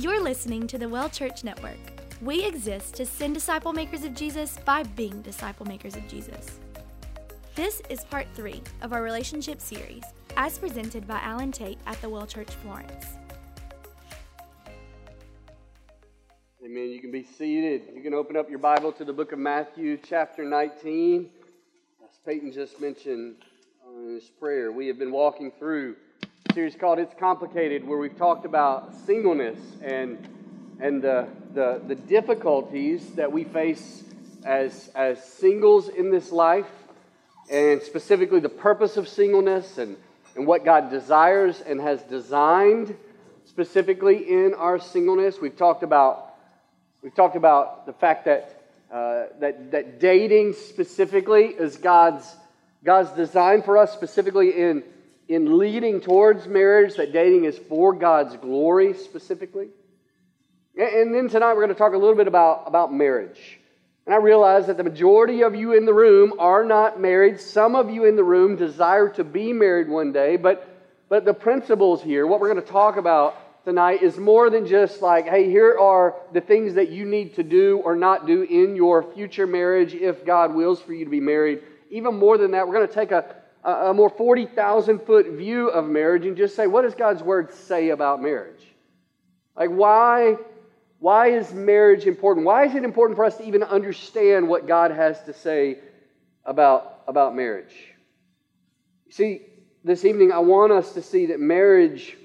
You're listening to the Well Church Network. We exist to send disciple makers of Jesus by being disciple makers of Jesus. This is part three of our relationship series, as presented by Alan Tate at the Well Church Florence. Amen. You can be seated. You can open up your Bible to the book of Matthew, chapter 19. As Peyton just mentioned uh, in his prayer, we have been walking through series called It's Complicated, where we've talked about singleness and, and the, the, the difficulties that we face as, as singles in this life, and specifically the purpose of singleness and, and what God desires and has designed specifically in our singleness. We've talked about We've talked about the fact that, uh, that, that dating specifically is God's, God's design for us, specifically in, in leading towards marriage, that dating is for God's glory specifically. And then tonight we're going to talk a little bit about, about marriage. And I realize that the majority of you in the room are not married. Some of you in the room desire to be married one day, but, but the principles here, what we're going to talk about tonight is more than just like, hey, here are the things that you need to do or not do in your future marriage if God wills for you to be married. Even more than that, we're going to take a, a more 40,000 foot view of marriage and just say, what does God's word say about marriage? Like, why, why is marriage important? Why is it important for us to even understand what God has to say about, about marriage? See, this evening, I want us to see that marriage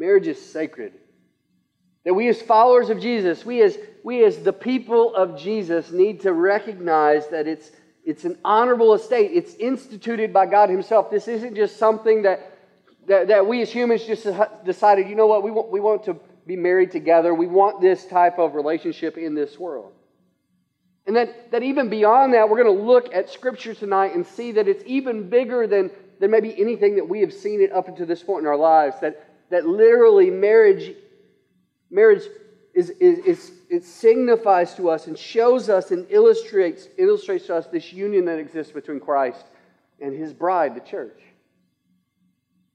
Marriage is sacred. That we, as followers of Jesus, we as, we as the people of Jesus, need to recognize that it's, it's an honorable estate. It's instituted by God Himself. This isn't just something that, that, that we as humans just decided, you know what, we want, we want to be married together. We want this type of relationship in this world. And that, that even beyond that, we're going to look at Scripture tonight and see that it's even bigger than, than maybe anything that we have seen it up until this point in our lives. That, that literally marriage, marriage is, is, is, it signifies to us and shows us and illustrates, illustrates to us this union that exists between Christ and his bride, the church.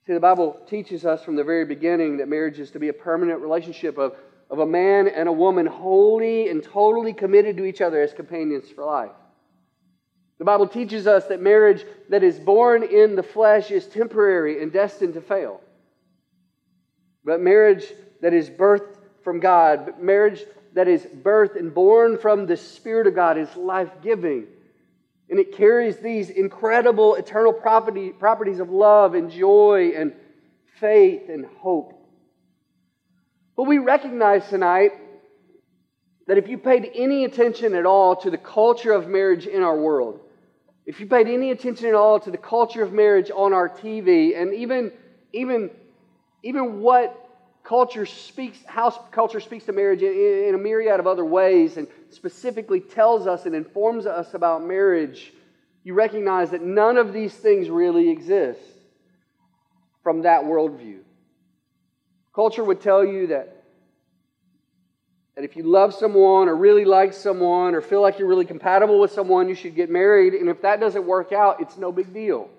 See, the Bible teaches us from the very beginning that marriage is to be a permanent relationship of, of a man and a woman wholly and totally committed to each other as companions for life. The Bible teaches us that marriage that is born in the flesh is temporary and destined to fail. But marriage that is birthed from God, marriage that is birthed and born from the Spirit of God is life giving. And it carries these incredible eternal property, properties of love and joy and faith and hope. But we recognize tonight that if you paid any attention at all to the culture of marriage in our world, if you paid any attention at all to the culture of marriage on our TV, and even, even even what culture speaks, how culture speaks to marriage in, in a myriad of other ways, and specifically tells us and informs us about marriage, you recognize that none of these things really exist from that worldview. Culture would tell you that, that if you love someone or really like someone or feel like you're really compatible with someone, you should get married. And if that doesn't work out, it's no big deal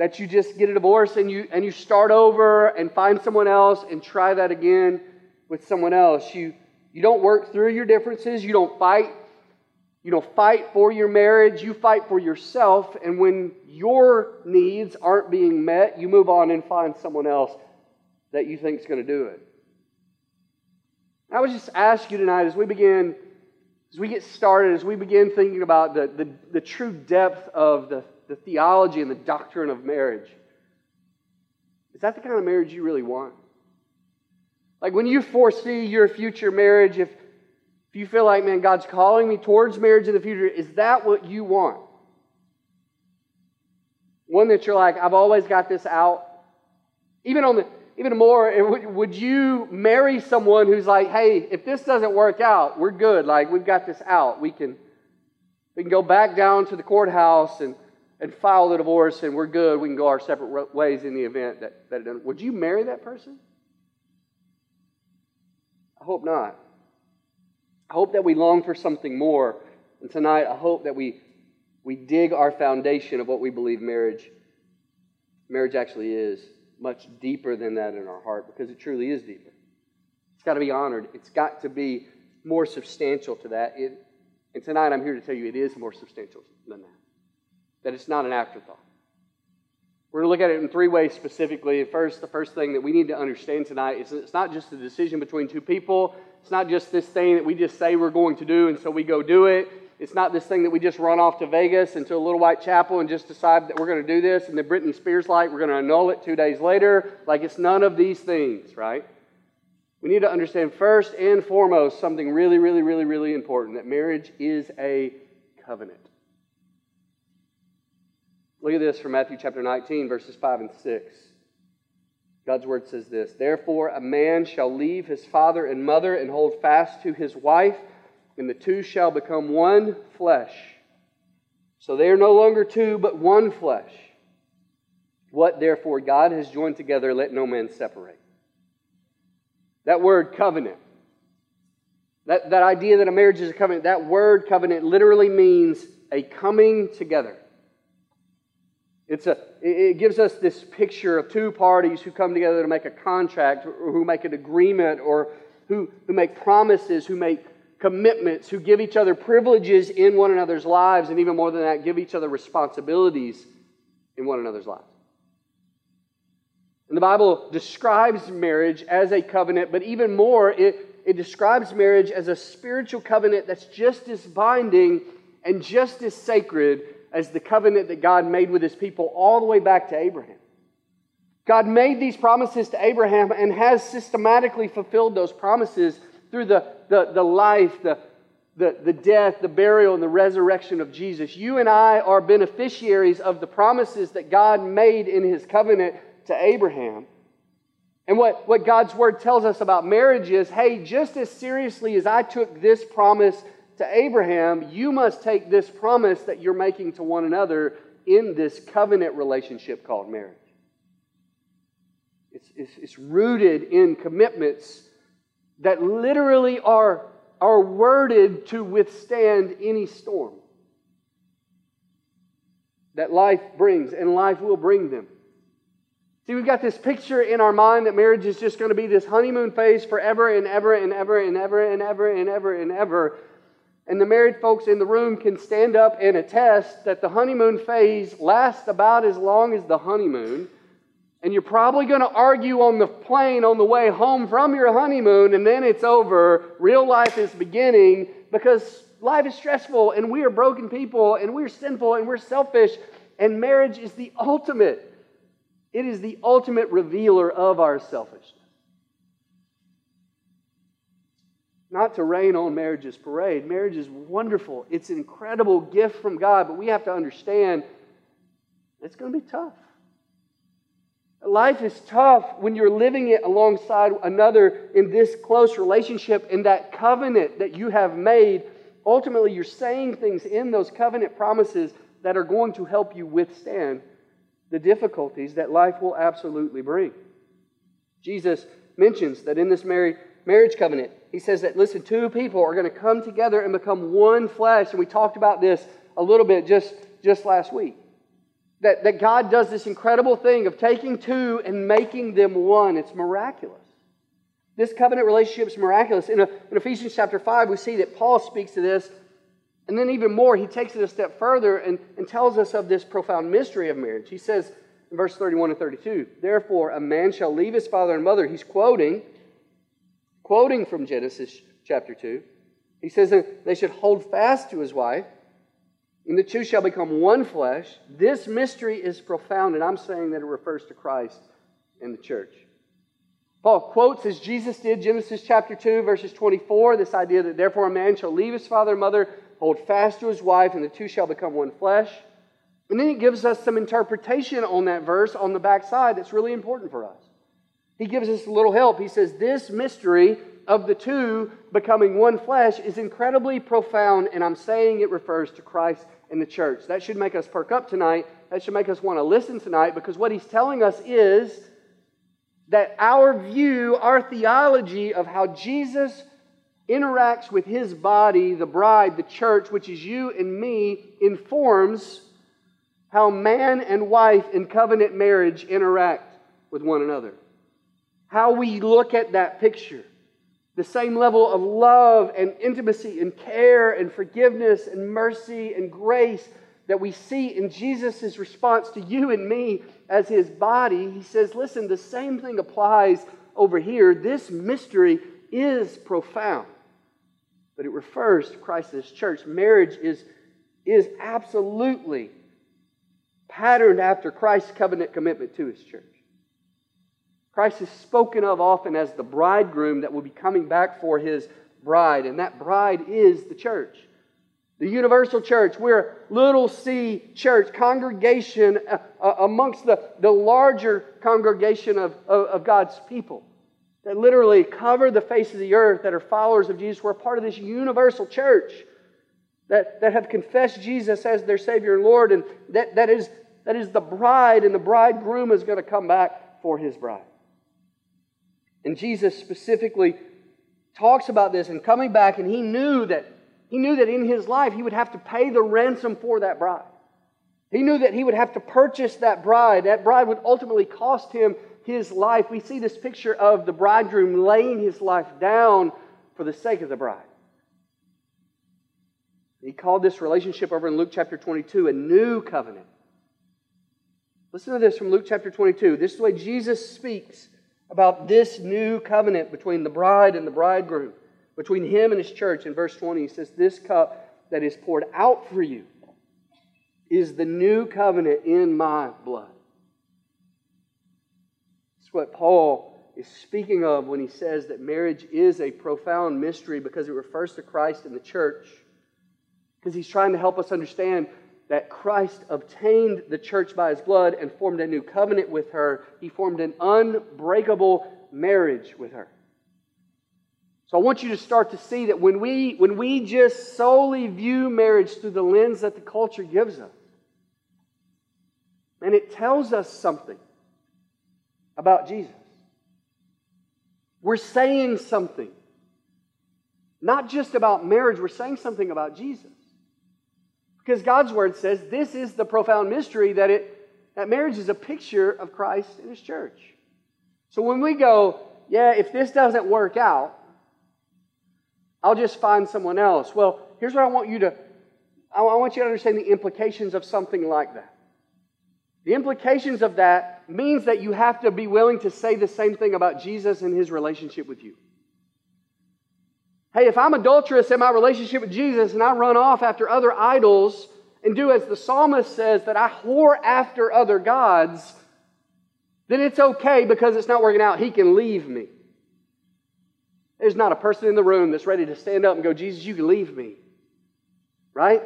that you just get a divorce and you and you start over and find someone else and try that again with someone else. You you don't work through your differences, you don't fight. You don't fight for your marriage, you fight for yourself, and when your needs aren't being met, you move on and find someone else that you think is going to do it. I would just ask you tonight as we begin, as we get started, as we begin thinking about the, the, the true depth of the the theology and the doctrine of marriage. Is that the kind of marriage you really want? Like when you foresee your future marriage, if, if you feel like, man, God's calling me towards marriage in the future, is that what you want? One that you're like, I've always got this out. Even on the even more, would you marry someone who's like, hey, if this doesn't work out, we're good. Like we've got this out. We can we can go back down to the courthouse and and file the divorce and we're good. We can go our separate ways in the event that, that it doesn't. Would you marry that person? I hope not. I hope that we long for something more. And tonight, I hope that we, we dig our foundation of what we believe marriage, marriage actually is much deeper than that in our heart because it truly is deeper. It's got to be honored. It's got to be more substantial to that. It, and tonight I'm here to tell you it is more substantial than that. That it's not an afterthought. We're going to look at it in three ways specifically. First, the first thing that we need to understand tonight is it's not just a decision between two people. It's not just this thing that we just say we're going to do and so we go do it. It's not this thing that we just run off to Vegas into a little white chapel and just decide that we're going to do this and then Britney Spears like we're going to annul it two days later. Like it's none of these things, right? We need to understand first and foremost something really, really, really, really important that marriage is a covenant. Look at this from Matthew chapter 19, verses 5 and 6. God's word says this Therefore, a man shall leave his father and mother and hold fast to his wife, and the two shall become one flesh. So they are no longer two, but one flesh. What therefore God has joined together, let no man separate. That word covenant, that, that idea that a marriage is a covenant, that word covenant literally means a coming together. It's a, it gives us this picture of two parties who come together to make a contract, or who make an agreement, or who, who make promises, who make commitments, who give each other privileges in one another's lives, and even more than that, give each other responsibilities in one another's lives. And the Bible describes marriage as a covenant, but even more, it, it describes marriage as a spiritual covenant that's just as binding and just as sacred as the covenant that God made with his people all the way back to Abraham. God made these promises to Abraham and has systematically fulfilled those promises through the, the, the life, the, the, the death, the burial, and the resurrection of Jesus. You and I are beneficiaries of the promises that God made in his covenant to Abraham. And what, what God's word tells us about marriage is hey, just as seriously as I took this promise to Abraham, you must take this promise that you're making to one another in this covenant relationship called marriage. It's, it's, it's rooted in commitments that literally are, are worded to withstand any storm that life brings, and life will bring them. See, we've got this picture in our mind that marriage is just going to be this honeymoon phase forever and ever and ever and ever and ever and ever and ever. And the married folks in the room can stand up and attest that the honeymoon phase lasts about as long as the honeymoon. And you're probably going to argue on the plane on the way home from your honeymoon, and then it's over. Real life is beginning because life is stressful, and we are broken people, and we're sinful, and we're selfish. And marriage is the ultimate it is the ultimate revealer of our selfishness. Not to rain on marriage's parade. Marriage is wonderful. It's an incredible gift from God, but we have to understand it's going to be tough. Life is tough when you're living it alongside another in this close relationship, in that covenant that you have made. Ultimately, you're saying things in those covenant promises that are going to help you withstand the difficulties that life will absolutely bring. Jesus mentions that in this marriage, marriage covenant, he says that, listen, two people are going to come together and become one flesh. And we talked about this a little bit just, just last week. That, that God does this incredible thing of taking two and making them one. It's miraculous. This covenant relationship is miraculous. In, a, in Ephesians chapter 5, we see that Paul speaks to this and then, even more, he takes it a step further and, and tells us of this profound mystery of marriage. He says in verse 31 and 32, Therefore, a man shall leave his father and mother. He's quoting, quoting from Genesis chapter 2. He says that they should hold fast to his wife, and the two shall become one flesh. This mystery is profound, and I'm saying that it refers to Christ and the church. Paul quotes, as Jesus did, Genesis chapter 2, verses 24, this idea that therefore a man shall leave his father and mother hold fast to his wife, and the two shall become one flesh. And then he gives us some interpretation on that verse on the backside that's really important for us. He gives us a little help. He says, This mystery of the two becoming one flesh is incredibly profound, and I'm saying it refers to Christ and the church. That should make us perk up tonight. That should make us want to listen tonight because what he's telling us is that our view, our theology of how Jesus interacts with his body, the bride, the church, which is you and me, informs how man and wife in covenant marriage interact with one another. How we look at that picture. The same level of love and intimacy and care and forgiveness and mercy and grace that we see in Jesus' response to you and me as his body. He says, listen, the same thing applies over here. This mystery is profound, but it refers to Christ's church. Marriage is, is absolutely patterned after Christ's covenant commitment to his church. Christ is spoken of often as the bridegroom that will be coming back for his bride, and that bride is the church. The universal church, we're little c church, congregation uh, uh, amongst the, the larger congregation of, of, of God's people that literally cover the face of the earth that are followers of Jesus. We're part of this universal church that, that have confessed Jesus as their Savior and Lord, and that, that, is, that is the bride, and the bridegroom is going to come back for his bride. And Jesus specifically talks about this and coming back, and he knew that he knew that in his life he would have to pay the ransom for that bride. He knew that he would have to purchase that bride. That bride would ultimately cost him his life. We see this picture of the bridegroom laying his life down for the sake of the bride. He called this relationship over in Luke chapter 22 a new covenant. Listen to this from Luke chapter 22. This is the way Jesus speaks about this new covenant between the bride and the bridegroom, between him and his church. In verse 20, he says, This cup that is poured out for you is the new covenant in my blood. It's what Paul is speaking of when he says that marriage is a profound mystery because it refers to Christ and the church. Because he's trying to help us understand that Christ obtained the church by his blood and formed a new covenant with her. He formed an unbreakable marriage with her. So I want you to start to see that when we, when we just solely view marriage through the lens that the culture gives us, and it tells us something about Jesus. We're saying something. Not just about marriage, we're saying something about Jesus. Because God's word says this is the profound mystery that it that marriage is a picture of Christ and his church. So when we go, yeah, if this doesn't work out, I'll just find someone else. Well, here's what I want you to I want you to understand the implications of something like that. The implications of that means that you have to be willing to say the same thing about Jesus and his relationship with you. Hey, if I'm adulterous in my relationship with Jesus and I run off after other idols and do as the psalmist says, that I whore after other gods, then it's okay because it's not working out. He can leave me. There's not a person in the room that's ready to stand up and go, Jesus, you can leave me. Right?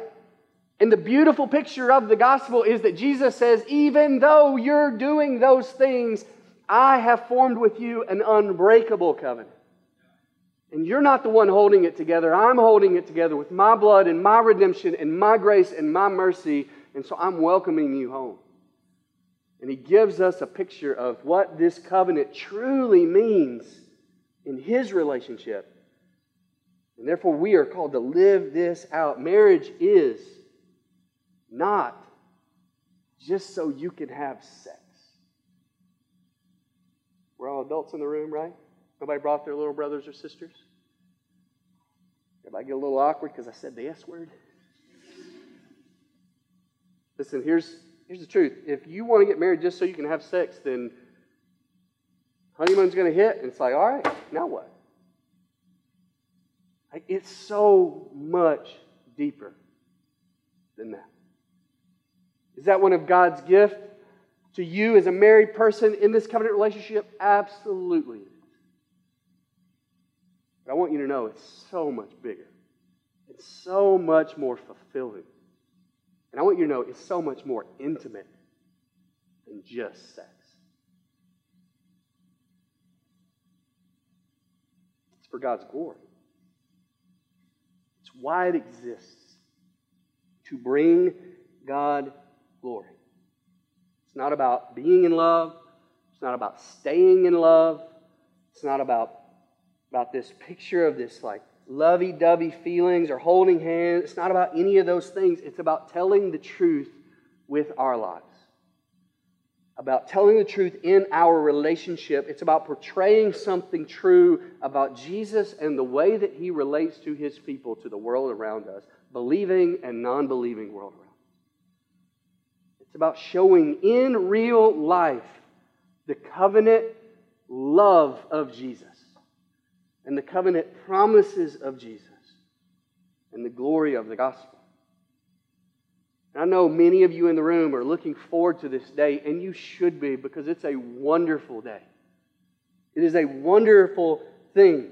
And the beautiful picture of the gospel is that Jesus says, even though you're doing those things, I have formed with you an unbreakable covenant. And you're not the one holding it together. I'm holding it together with my blood and my redemption and my grace and my mercy. And so I'm welcoming you home. And he gives us a picture of what this covenant truly means in his relationship. And therefore, we are called to live this out. Marriage is not just so you can have sex. We're all adults in the room, right? Nobody brought their little brothers or sisters? Everybody get a little awkward because I said the S word? Listen, here's, here's the truth. If you want to get married just so you can have sex, then honeymoon's going to hit, and it's like, all right, now what? Like, it's so much deeper than that. Is that one of God's gift to you as a married person in this covenant relationship? Absolutely. But I want you to know it's so much bigger. It's so much more fulfilling. And I want you to know it's so much more intimate than just sex. It's for God's glory. It's why it exists to bring God glory. It's not about being in love. It's not about staying in love. It's not about about this picture of this like lovey dovey feelings or holding hands. It's not about any of those things. It's about telling the truth with our lives. about telling the truth in our relationship. It's about portraying something true about Jesus and the way that he relates to his people, to the world around us, believing and non believing world around us. It's about showing in real life the covenant love of Jesus and the covenant promises of Jesus and the glory of the gospel. And I know many of you in the room are looking forward to this day, and you should be because it's a wonderful day. It is a wonderful thing.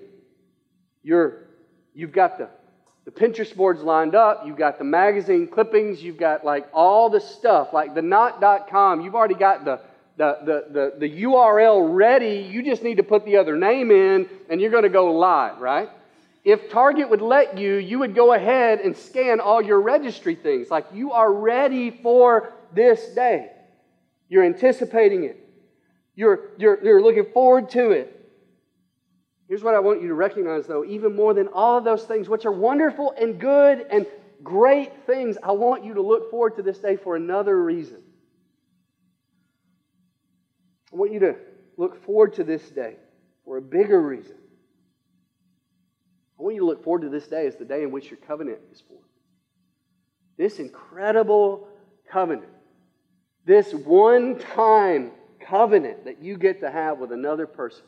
You're, you've got the, the Pinterest boards lined up, you've got the magazine clippings, you've got like all the stuff, like the knot.com. You've already got the, the, the, the, the URL ready. You just need to put the other name in, and you're going to go live, right? if Target would let you, you would go ahead and scan all your registry things. Like you are ready for this day. You're anticipating it. You're, you're, you're looking forward to it. Here's what I want you to recognize, though, even more than all of those things, which are wonderful and good and great things, I want you to look forward to this day for another reason. I want you to look forward to this day for a bigger reason. I want you to look forward to this day as the day in which your covenant is formed. This incredible covenant, this one time covenant that you get to have with another person,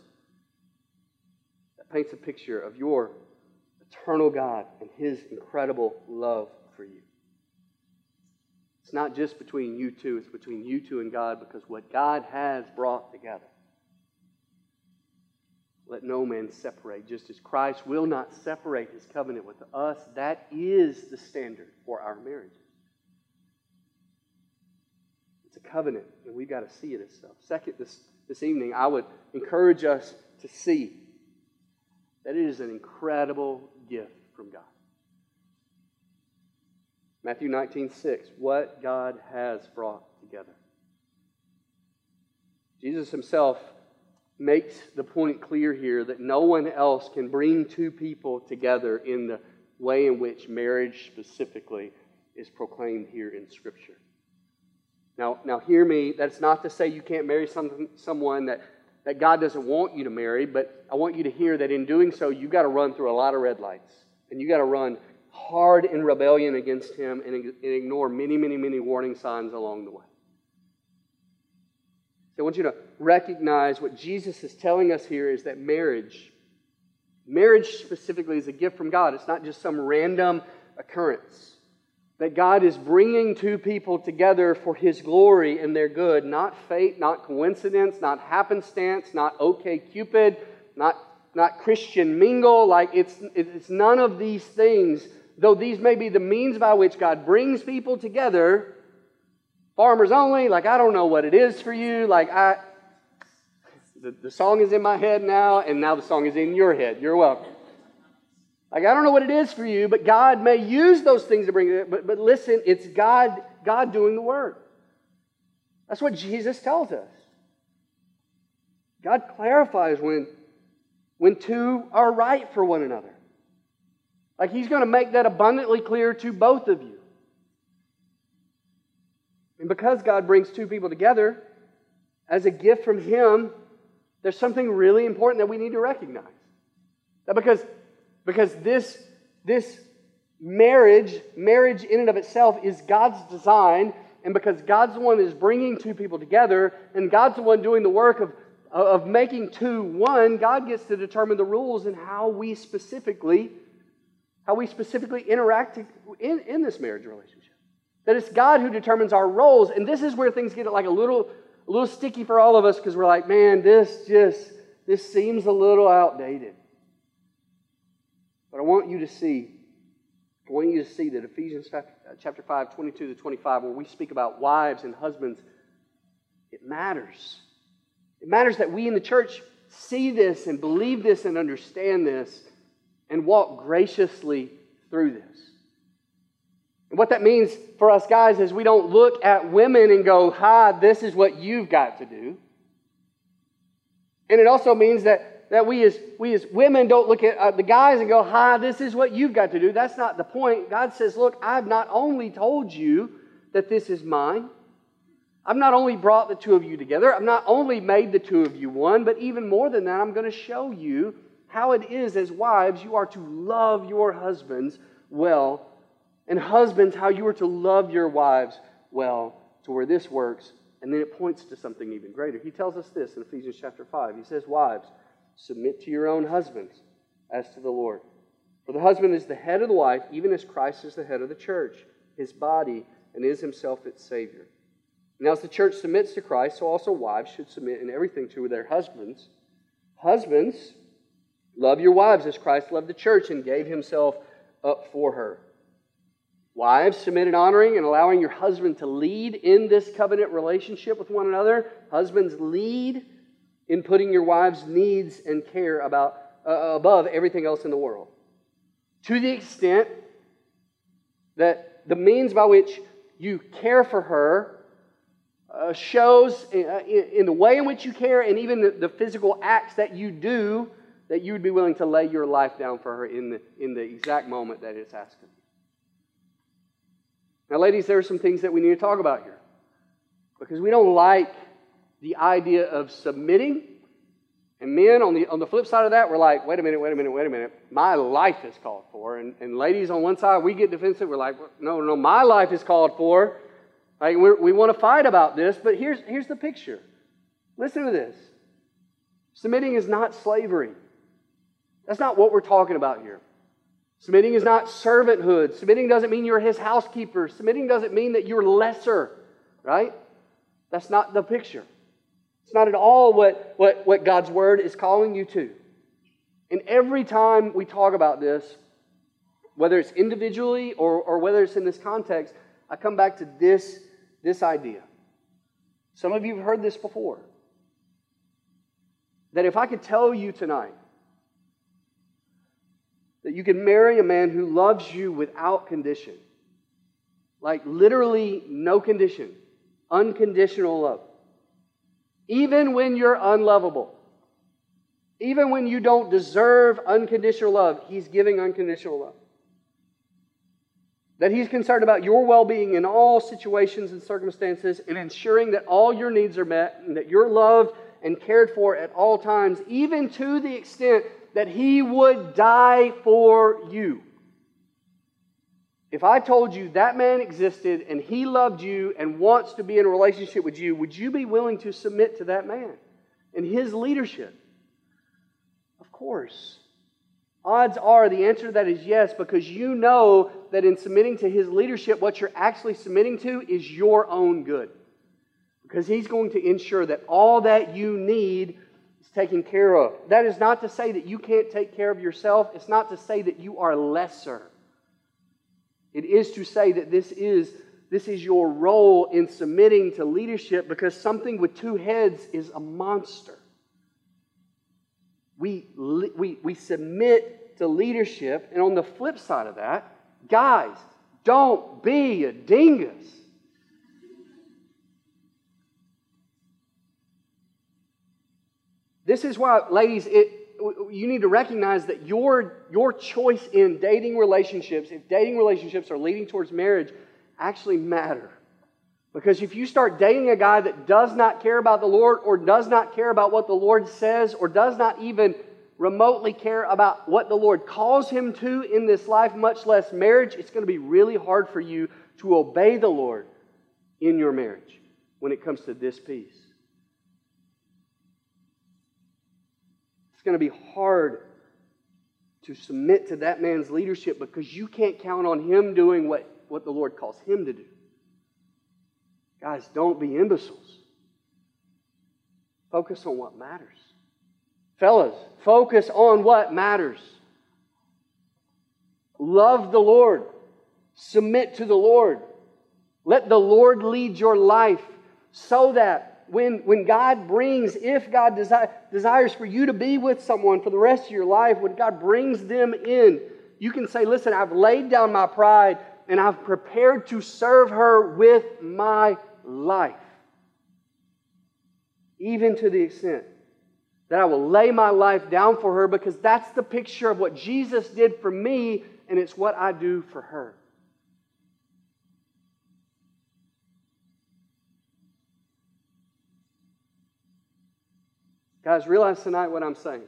that paints a picture of your eternal God and His incredible love for you. Not just between you two, it's between you two and God because what God has brought together let no man separate, just as Christ will not separate his covenant with us. That is the standard for our marriages. It's a covenant, and we've got to see it as such. Second, this, this evening, I would encourage us to see that it is an incredible gift from God. Matthew 19, 6, what God has brought together. Jesus himself makes the point clear here that no one else can bring two people together in the way in which marriage specifically is proclaimed here in Scripture. Now, now hear me. That's not to say you can't marry some, someone that, that God doesn't want you to marry, but I want you to hear that in doing so, you've got to run through a lot of red lights. And you've got to run hard in rebellion against Him and, and ignore many, many, many warning signs along the way. So I want you to recognize what Jesus is telling us here is that marriage, marriage specifically, is a gift from God. It's not just some random occurrence. That God is bringing two people together for His glory and their good, not fate, not coincidence, not happenstance, not OK Cupid, not, not Christian mingle. Like it's, it's none of these things, though these may be the means by which God brings people together farmers only. Like, I don't know what it is for you. Like, I, the, the song is in my head now, and now the song is in your head. You're welcome. Like, I don't know what it is for you, but God may use those things to bring it. But, but listen, it's God, God doing the work. That's what Jesus tells us. God clarifies when, when two are right for one another. Like, He's going to make that abundantly clear to both of you. And because God brings two people together as a gift from Him, there's something really important that we need to recognize. That because, because this, this marriage, marriage in and of itself, is God's design, and because God's the one is bringing two people together, and God's the one doing the work of, of making two one, God gets to determine the rules and how we specifically, how we specifically interact in, in this marriage relationship. That it's God who determines our roles. And this is where things get like a little, a little sticky for all of us because we're like, man, this just, this seems a little outdated. But I want you to see, I want you to see that Ephesians uh, chapter 5, 22 to 25, where we speak about wives and husbands, it matters. It matters that we in the church see this and believe this and understand this and walk graciously through this. And what that means for us guys is we don't look at women and go, hi, this is what you've got to do. And it also means that, that we, as, we as women don't look at uh, the guys and go, hi, this is what you've got to do. That's not the point. God says, look, I've not only told you that this is mine, I've not only brought the two of you together, I've not only made the two of you one, but even more than that, I'm going to show you how it is as wives you are to love your husbands well, and husbands how you are to love your wives well, to where this works. And then it points to something even greater. He tells us this in Ephesians chapter 5. He says, Wives, submit to your own husbands as to the Lord. For the husband is the head of the wife, even as Christ is the head of the church, his body, and is himself its Savior. Now, as the church submits to Christ, so also wives should submit in everything to their husbands. Husbands, love your wives as Christ loved the church and gave himself up for her. Wives, submit in honoring and allowing your husband to lead in this covenant relationship with one another. Husbands, lead in putting your wives' needs and care about, uh, above everything else in the world. To the extent that the means by which you care for her uh, shows in, uh, in, the way in which you care and even the, the, physical acts that you do that you would be willing to lay your life down for her in the, in the exact moment that it's asking. Now, ladies, there are some things that we need to talk about here because we don't like the idea of submitting. And men, on the, on the flip side of that, we're like, wait a minute, wait a minute, wait a minute. My life is called for. And, and ladies, on one side, we get defensive. We're like, no, no, my life is called for. Like, we want to fight about this, but here's, here's the picture. Listen to this. Submitting is not slavery. That's not what we're talking about here. Submitting is not servanthood. Submitting doesn't mean you're his housekeeper. Submitting doesn't mean that you're lesser, right? That's not the picture. It's not at all what, what, what God's word is calling you to. And every time we talk about this, whether it's individually or, or whether it's in this context, I come back to this, this idea. Some of you have heard this before. That if I could tell you tonight that you can marry a man who loves you without condition, like literally no condition, unconditional love, even when you're unlovable. Even when you don't deserve unconditional love, He's giving unconditional love. That He's concerned about your well being in all situations and circumstances and ensuring that all your needs are met and that you're loved and cared for at all times, even to the extent that He would die for you. If I told you that man existed and he loved you and wants to be in a relationship with you, would you be willing to submit to that man and his leadership? Of course. Odds are the answer to that is yes, because you know that in submitting to his leadership, what you're actually submitting to is your own good. Because he's going to ensure that all that you need taken care of. That is not to say that you can't take care of yourself, it's not to say that you are lesser. It is to say that this is, this is your role in submitting to leadership because something with two heads is a monster. We, we, we submit to leadership. And on the flip side of that, guys, don't be a dingus. This is why, ladies, it, you need to recognize that your, your choice in dating relationships, if dating relationships are leading towards marriage, actually matter. Because if you start dating a guy that does not care about the Lord or does not care about what the Lord says or does not even remotely care about what the Lord calls him to in this life, much less marriage, it's going to be really hard for you to obey the Lord in your marriage when it comes to this piece. Going to be hard to submit to that man's leadership because you can't count on him doing what, what the Lord calls him to do. Guys, don't be imbeciles. Focus on what matters. Fellas, focus on what matters. Love the Lord. Submit to the Lord. Let the Lord lead your life so that when, when God brings, if God desi- desires for you to be with someone for the rest of your life, when God brings them in, you can say, Listen, I've laid down my pride and I've prepared to serve her with my life. Even to the extent that I will lay my life down for her because that's the picture of what Jesus did for me and it's what I do for her. Guys, realize tonight what I'm saying.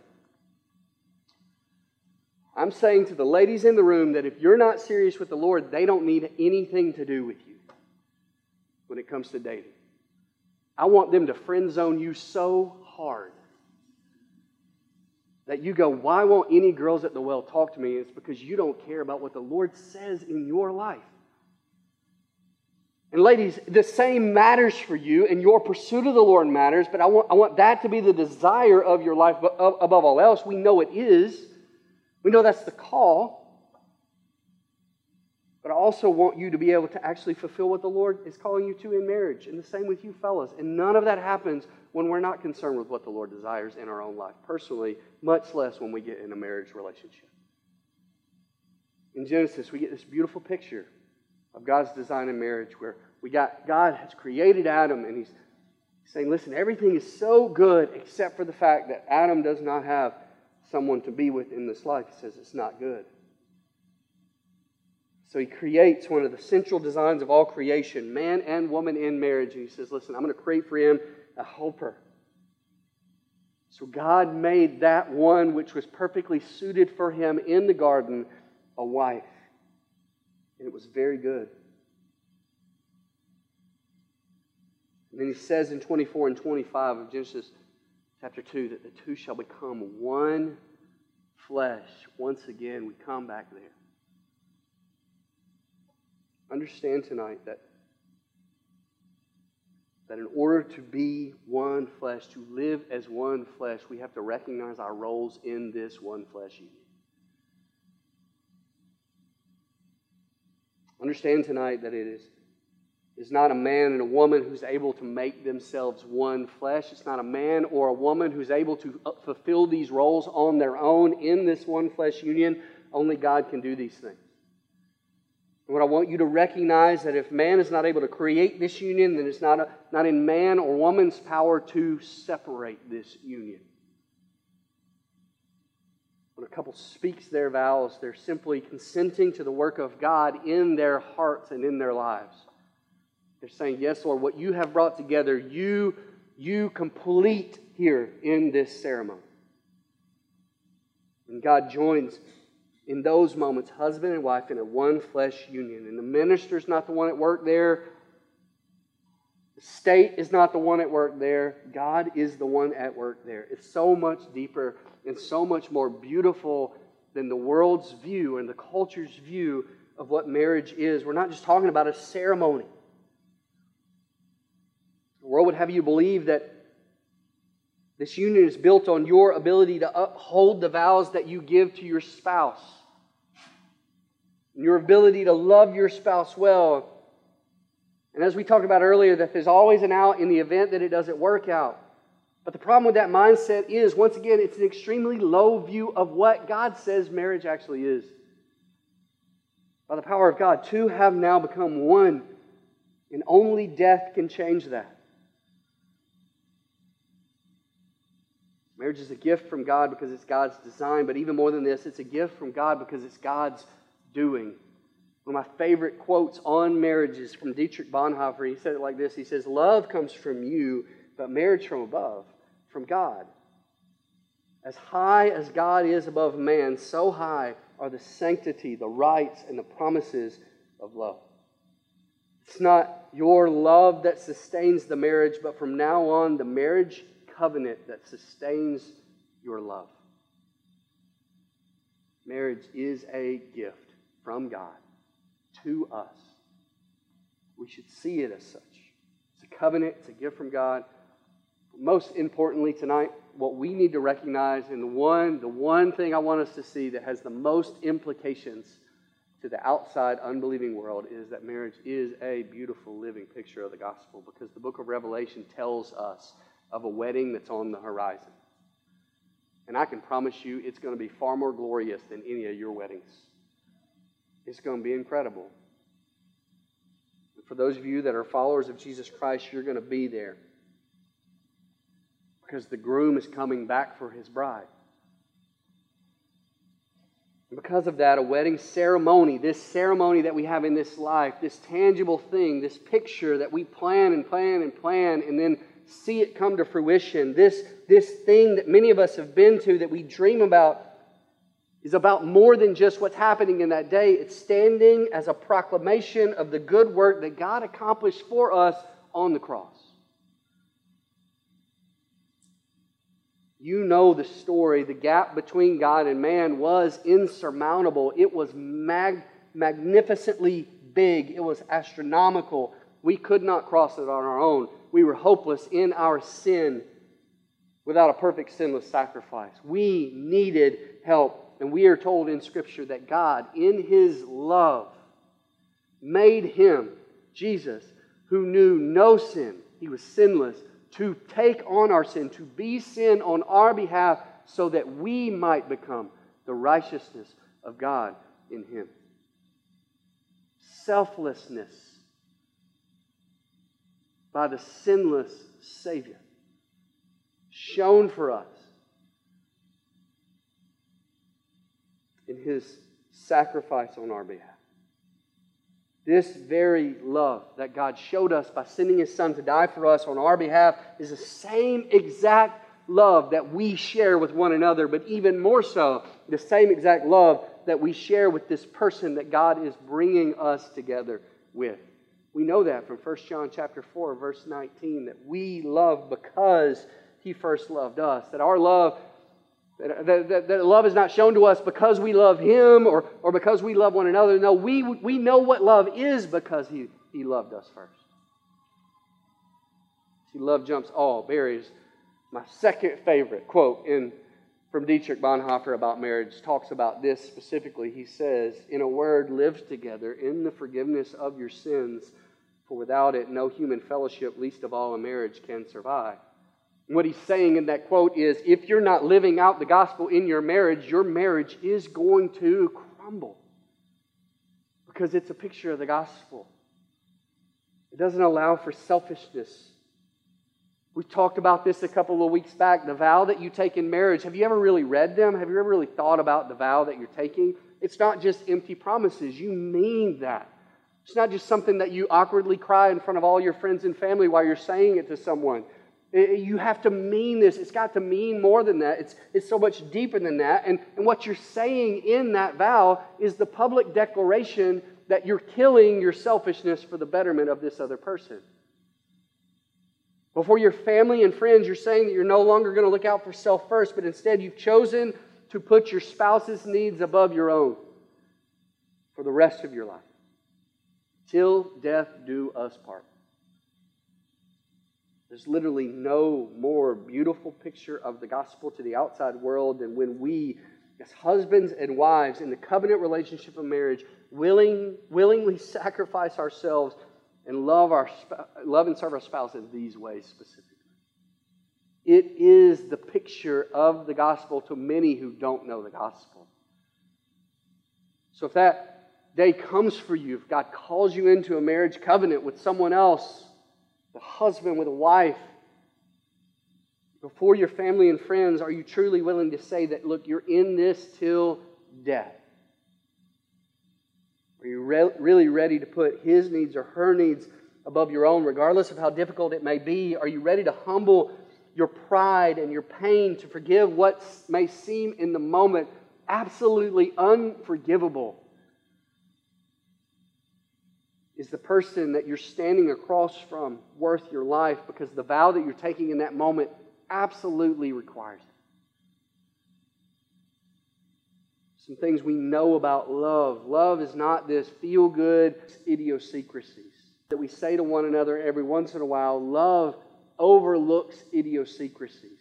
I'm saying to the ladies in the room that if you're not serious with the Lord, they don't need anything to do with you when it comes to dating. I want them to friend zone you so hard that you go, Why won't any girls at the well talk to me? It's because you don't care about what the Lord says in your life. And ladies, the same matters for you, and your pursuit of the Lord matters, but I want, I want that to be the desire of your life above all else. We know it is. We know that's the call. But I also want you to be able to actually fulfill what the Lord is calling you to in marriage. And the same with you, fellas. And none of that happens when we're not concerned with what the Lord desires in our own life personally, much less when we get in a marriage relationship. In Genesis, we get this beautiful picture of God's design in marriage where we got God has created Adam and he's saying, listen, everything is so good except for the fact that Adam does not have someone to be with in this life. He says it's not good. So he creates one of the central designs of all creation, man and woman in marriage. And he says, Listen, I'm going to create for him a helper. So God made that one which was perfectly suited for him in the garden a wife. And it was very good. And then he says in 24 and 25 of Genesis chapter 2 that the two shall become one flesh. Once again, we come back there. Understand tonight that, that in order to be one flesh, to live as one flesh, we have to recognize our roles in this one flesh union. Understand tonight that it is, is not a man and a woman who's able to make themselves one flesh. It's not a man or a woman who's able to uh, fulfill these roles on their own in this one flesh union. Only God can do these things. And what I want you to recognize that if man is not able to create this union, then it's not, a, not in man or woman's power to separate this union. A couple speaks their vows, they're simply consenting to the work of God in their hearts and in their lives. They're saying, Yes, Lord, what you have brought together, you, you complete here in this ceremony. And God joins in those moments, husband and wife in a one flesh union. And the minister's not the one at work there. The state is not the one at work there. God is the one at work there. It's so much deeper and so much more beautiful than the world's view and the culture's view of what marriage is. We're not just talking about a ceremony. The world would have you believe that this union is built on your ability to uphold the vows that you give to your spouse and your ability to love your spouse well. And as we talked about earlier, that there's always an out in the event that it doesn't work out. But the problem with that mindset is, once again, it's an extremely low view of what God says marriage actually is. By the power of God, two have now become one, and only death can change that. Marriage is a gift from God because it's God's design, but even more than this, it's a gift from God because it's God's doing. One of my favorite quotes on marriage is from Dietrich Bonhoeffer. He said it like this He says, Love comes from you, but marriage from above, from God. As high as God is above man, so high are the sanctity, the rights, and the promises of love. It's not your love that sustains the marriage, but from now on, the marriage covenant that sustains your love. Marriage is a gift from God to us. We should see it as such. It's a covenant, it's a gift from God. Most importantly, tonight, what we need to recognize, and the one, the one thing I want us to see that has the most implications to the outside unbelieving world is that marriage is a beautiful living picture of the gospel because the book of Revelation tells us of a wedding that's on the horizon. And I can promise you it's going to be far more glorious than any of your weddings. It's going to be incredible. For those of you that are followers of Jesus Christ, you're going to be there because the groom is coming back for his bride. And because of that, a wedding ceremony, this ceremony that we have in this life, this tangible thing, this picture that we plan and plan and plan, and then see it come to fruition. This, this thing that many of us have been to that we dream about is about more than just what's happening in that day. It's standing as a proclamation of the good work that God accomplished for us on the cross. You know the story. The gap between God and man was insurmountable. It was mag- magnificently big, it was astronomical. We could not cross it on our own. We were hopeless in our sin without a perfect sinless sacrifice. We needed help. And we are told in Scripture that God, in His love, made Him, Jesus, who knew no sin, He was sinless, to take on our sin, to be sin on our behalf, so that we might become the righteousness of God in Him. Selflessness by the sinless Savior, shown for us in His sacrifice on our behalf. This very love that God showed us by sending His Son to die for us on our behalf is the same exact love that we share with one another, but even more so, the same exact love that we share with this person that God is bringing us together with. We know that from 1 John chapter 4 verse 19 that we love because he first loved us. That our love that, that, that, love is not shown to us because we love Him or, or because we love one another. No, we, we know what love is because He, he loved us first. See, love jumps all barriers. My second favorite quote in, from Dietrich Bonhoeffer about marriage talks about this specifically. He says, In a word, live together in the forgiveness of your sins, for without it, no human fellowship, least of all a marriage, can survive. What he's saying in that quote is if you're not living out the gospel in your marriage, your marriage is going to crumble because it's a picture of the gospel. It doesn't allow for selfishness. We talked about this a couple of weeks back. The vow that you take in marriage, have you ever really read them? Have you ever really thought about the vow that you're taking? It's not just empty promises. You mean that. It's not just something that you awkwardly cry in front of all your friends and family while you're saying it to someone. You have to mean this. It's got to mean more than that. It's, it's so much deeper than that. And, and what you're saying in that vow is the public declaration that you're killing your selfishness for the betterment of this other person. Before your family and friends, you're saying that you're no longer going to look out for self first, but instead you've chosen to put your spouse's needs above your own for the rest of your life. Till death do us part. There's literally no more beautiful picture of the gospel to the outside world than when we, as husbands and wives in the covenant relationship of marriage, willing, willingly sacrifice ourselves and love, our, love and serve our spouse in these ways specifically. It is the picture of the gospel to many who don't know the gospel. So if that day comes for you, if God calls you into a marriage covenant with someone else, the husband with a wife, before your family and friends, are you truly willing to say that, look, you're in this till death? Are you re- really ready to put his needs or her needs above your own, regardless of how difficult it may be? Are you ready to humble your pride and your pain to forgive what may seem in the moment absolutely unforgivable? Is the person that you're standing across from worth your life because the vow that you're taking in that moment absolutely requires it? Some things we know about love. Love is not this feel good idiosyncrasies that we say to one another every once in a while. Love overlooks idiosyncrasies.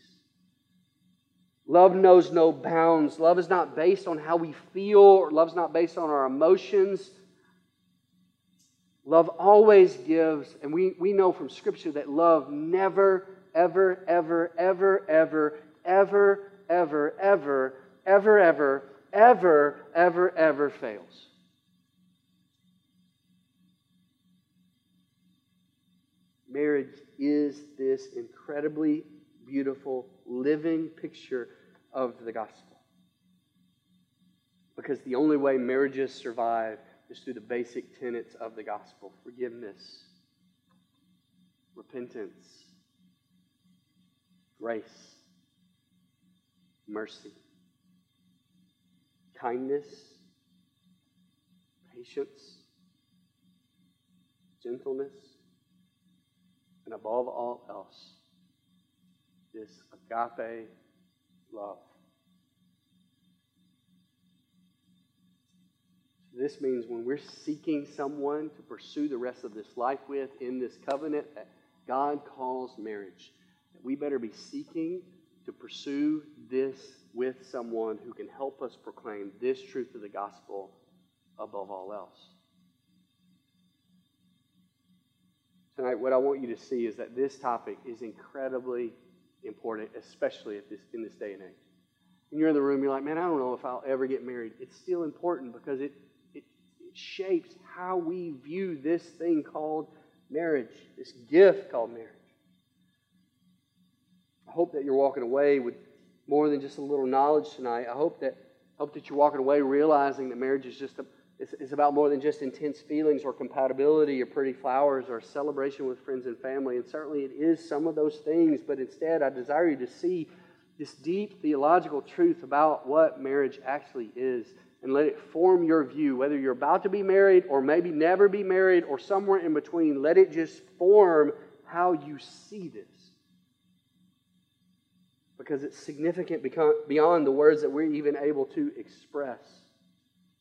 Love knows no bounds. Love is not based on how we feel, or love's not based on our emotions. Love always gives, and we, we know from Scripture that love never, ever, ever, ever, ever, ever, ever, ever, ever, ever, ever, ever, ever fails. Marriage is this incredibly beautiful, living picture of the gospel. Because the only way marriages survive is through the basic tenets of the gospel forgiveness, repentance, grace, mercy, kindness, patience, gentleness, and above all else, this agape love. This means when we're seeking someone to pursue the rest of this life with in this covenant that God calls marriage, that we better be seeking to pursue this with someone who can help us proclaim this truth of the gospel above all else. Tonight, what I want you to see is that this topic is incredibly important, especially this, in this day and age. And you're in the room, you're like, man, I don't know if I'll ever get married. It's still important because it shapes how we view this thing called marriage, this gift called marriage. I hope that you're walking away with more than just a little knowledge tonight. I hope that, hope that you're walking away realizing that marriage is just a, it's, it's about more than just intense feelings or compatibility or pretty flowers or celebration with friends and family. And certainly it is some of those things, but instead I desire you to see this deep theological truth about what marriage actually is and let it form your view, whether you're about to be married or maybe never be married or somewhere in between. Let it just form how you see this. Because it's significant beyond the words that we're even able to express.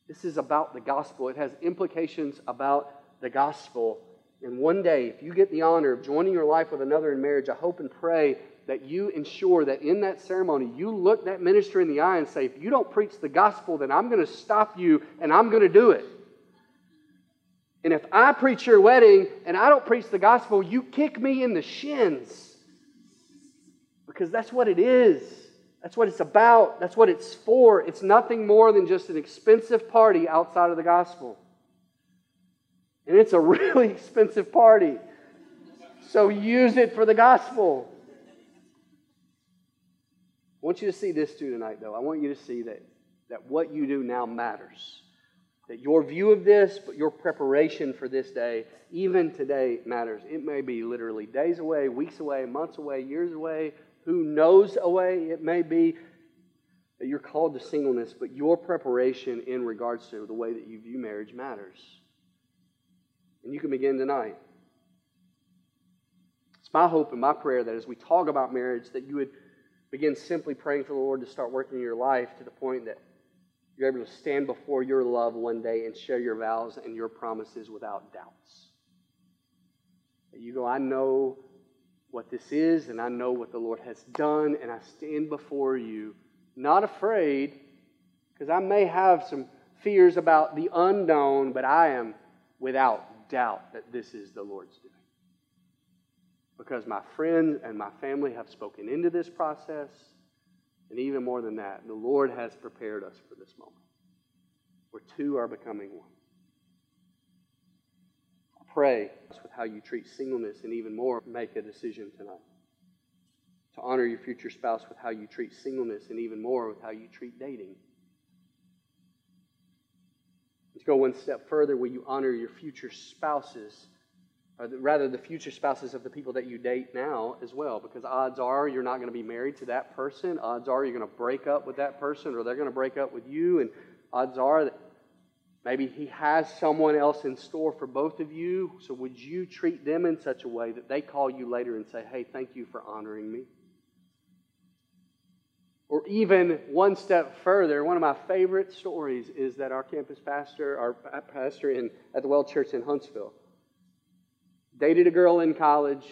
This is about the gospel. It has implications about the gospel. And one day, if you get the honor of joining your life with another in marriage, I hope and pray that you ensure that in that ceremony, you look that minister in the eye and say, if you don't preach the gospel, then I'm going to stop you and I'm going to do it. And if I preach your wedding and I don't preach the gospel, you kick me in the shins. Because that's what it is. That's what it's about. That's what it's for. It's nothing more than just an expensive party outside of the gospel. And it's a really expensive party. So use it for the gospel. I want you to see this too tonight, though. I want you to see that, that what you do now matters. That your view of this, but your preparation for this day, even today, matters. It may be literally days away, weeks away, months away, years away, who knows away. It may be that you're called to singleness, but your preparation in regards to the way that you view marriage matters. And you can begin tonight. It's my hope and my prayer that as we talk about marriage, that you would begin simply praying for the Lord to start working in your life to the point that you're able to stand before your love one day and share your vows and your promises without doubts. You go, I know what this is, and I know what the Lord has done, and I stand before you not afraid, because I may have some fears about the unknown, but I am without doubt that this is the Lord's doing because my friends and my family have spoken into this process. And even more than that, the Lord has prepared us for this moment where two are becoming one. Pray with how you treat singleness and even more, make a decision tonight. To honor your future spouse with how you treat singleness and even more with how you treat dating. Let's go one step further. Will you honor your future spouses or the, rather the future spouses of the people that you date now as well, because odds are you're not going to be married to that person. Odds are you're going to break up with that person, or they're going to break up with you, and odds are that maybe he has someone else in store for both of you. So would you treat them in such a way that they call you later and say, "Hey, thank you for honoring me"? Or even one step further, one of my favorite stories is that our campus pastor, our pastor in, at the Well Church in Huntsville, dated a girl in college.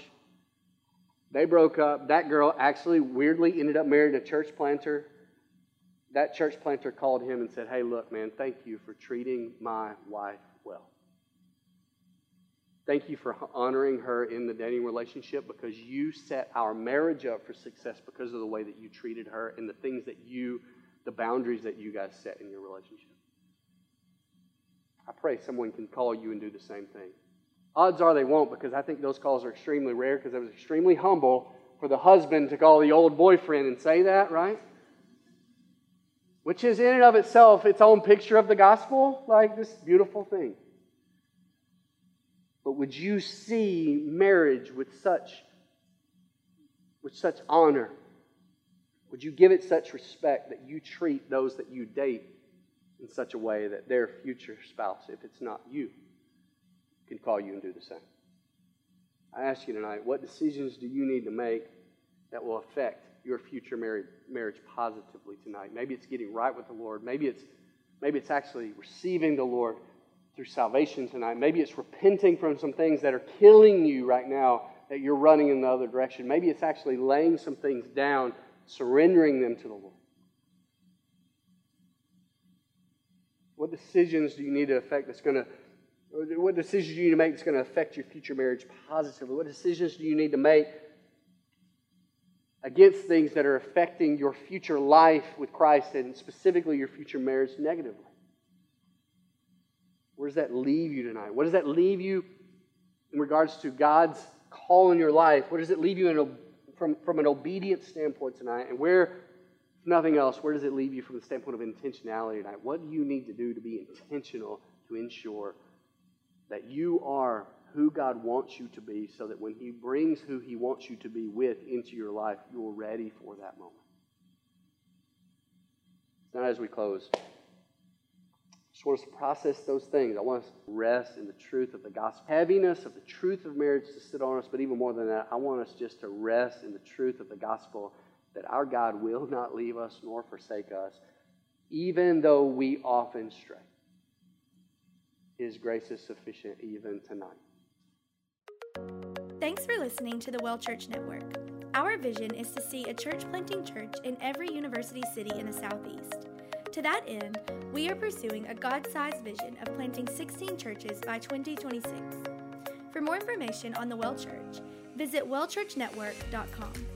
They broke up. That girl actually weirdly ended up marrying a church planter. That church planter called him and said, Hey, look, man, thank you for treating my wife well. Thank you for honoring her in the dating relationship because you set our marriage up for success because of the way that you treated her and the things that you, the boundaries that you guys set in your relationship. I pray someone can call you and do the same thing. Odds are they won't because I think those calls are extremely rare because it was extremely humble for the husband to call the old boyfriend and say that, right? Which is in and of itself its own picture of the gospel, like this beautiful thing. But would you see marriage with such with such honor? Would you give it such respect that you treat those that you date in such a way that their future spouse, if it's not you, can call you and do the same? I ask you tonight, what decisions do you need to make that will affect your future marriage, marriage positively tonight? Maybe it's getting right with the Lord. Maybe it's, maybe it's actually receiving the Lord through salvation tonight. Maybe it's repenting from some things that are killing you right now that you're running in the other direction. Maybe it's actually laying some things down, surrendering them to the Lord. What decisions do you need to affect that's going to what decisions do you need to make that's going to affect your future marriage positively? What decisions do you need to make against things that are affecting your future life with Christ and specifically your future marriage negatively? Where does that leave you tonight? What does that leave you in regards to God's call in your life? What does it leave you in, from, from an obedience standpoint tonight? And where, nothing else, where does it leave you from the standpoint of intentionality tonight? What do you need to do to be intentional to ensure that you are who God wants you to be so that when He brings who He wants you to be with into your life, you're ready for that moment? Now, as we close, I just want us to process those things. I want us to rest in the truth of the gospel. Heaviness of the truth of marriage to sit on us, but even more than that, I want us just to rest in the truth of the gospel that our God will not leave us nor forsake us, even though we often stray. His grace is sufficient even tonight. Thanks for listening to the Well Church Network. Our vision is to see a church planting church in every university city in the Southeast. To that end, we are pursuing a God sized vision of planting 16 churches by 2026. For more information on the Well Church, visit wellchurchnetwork.com.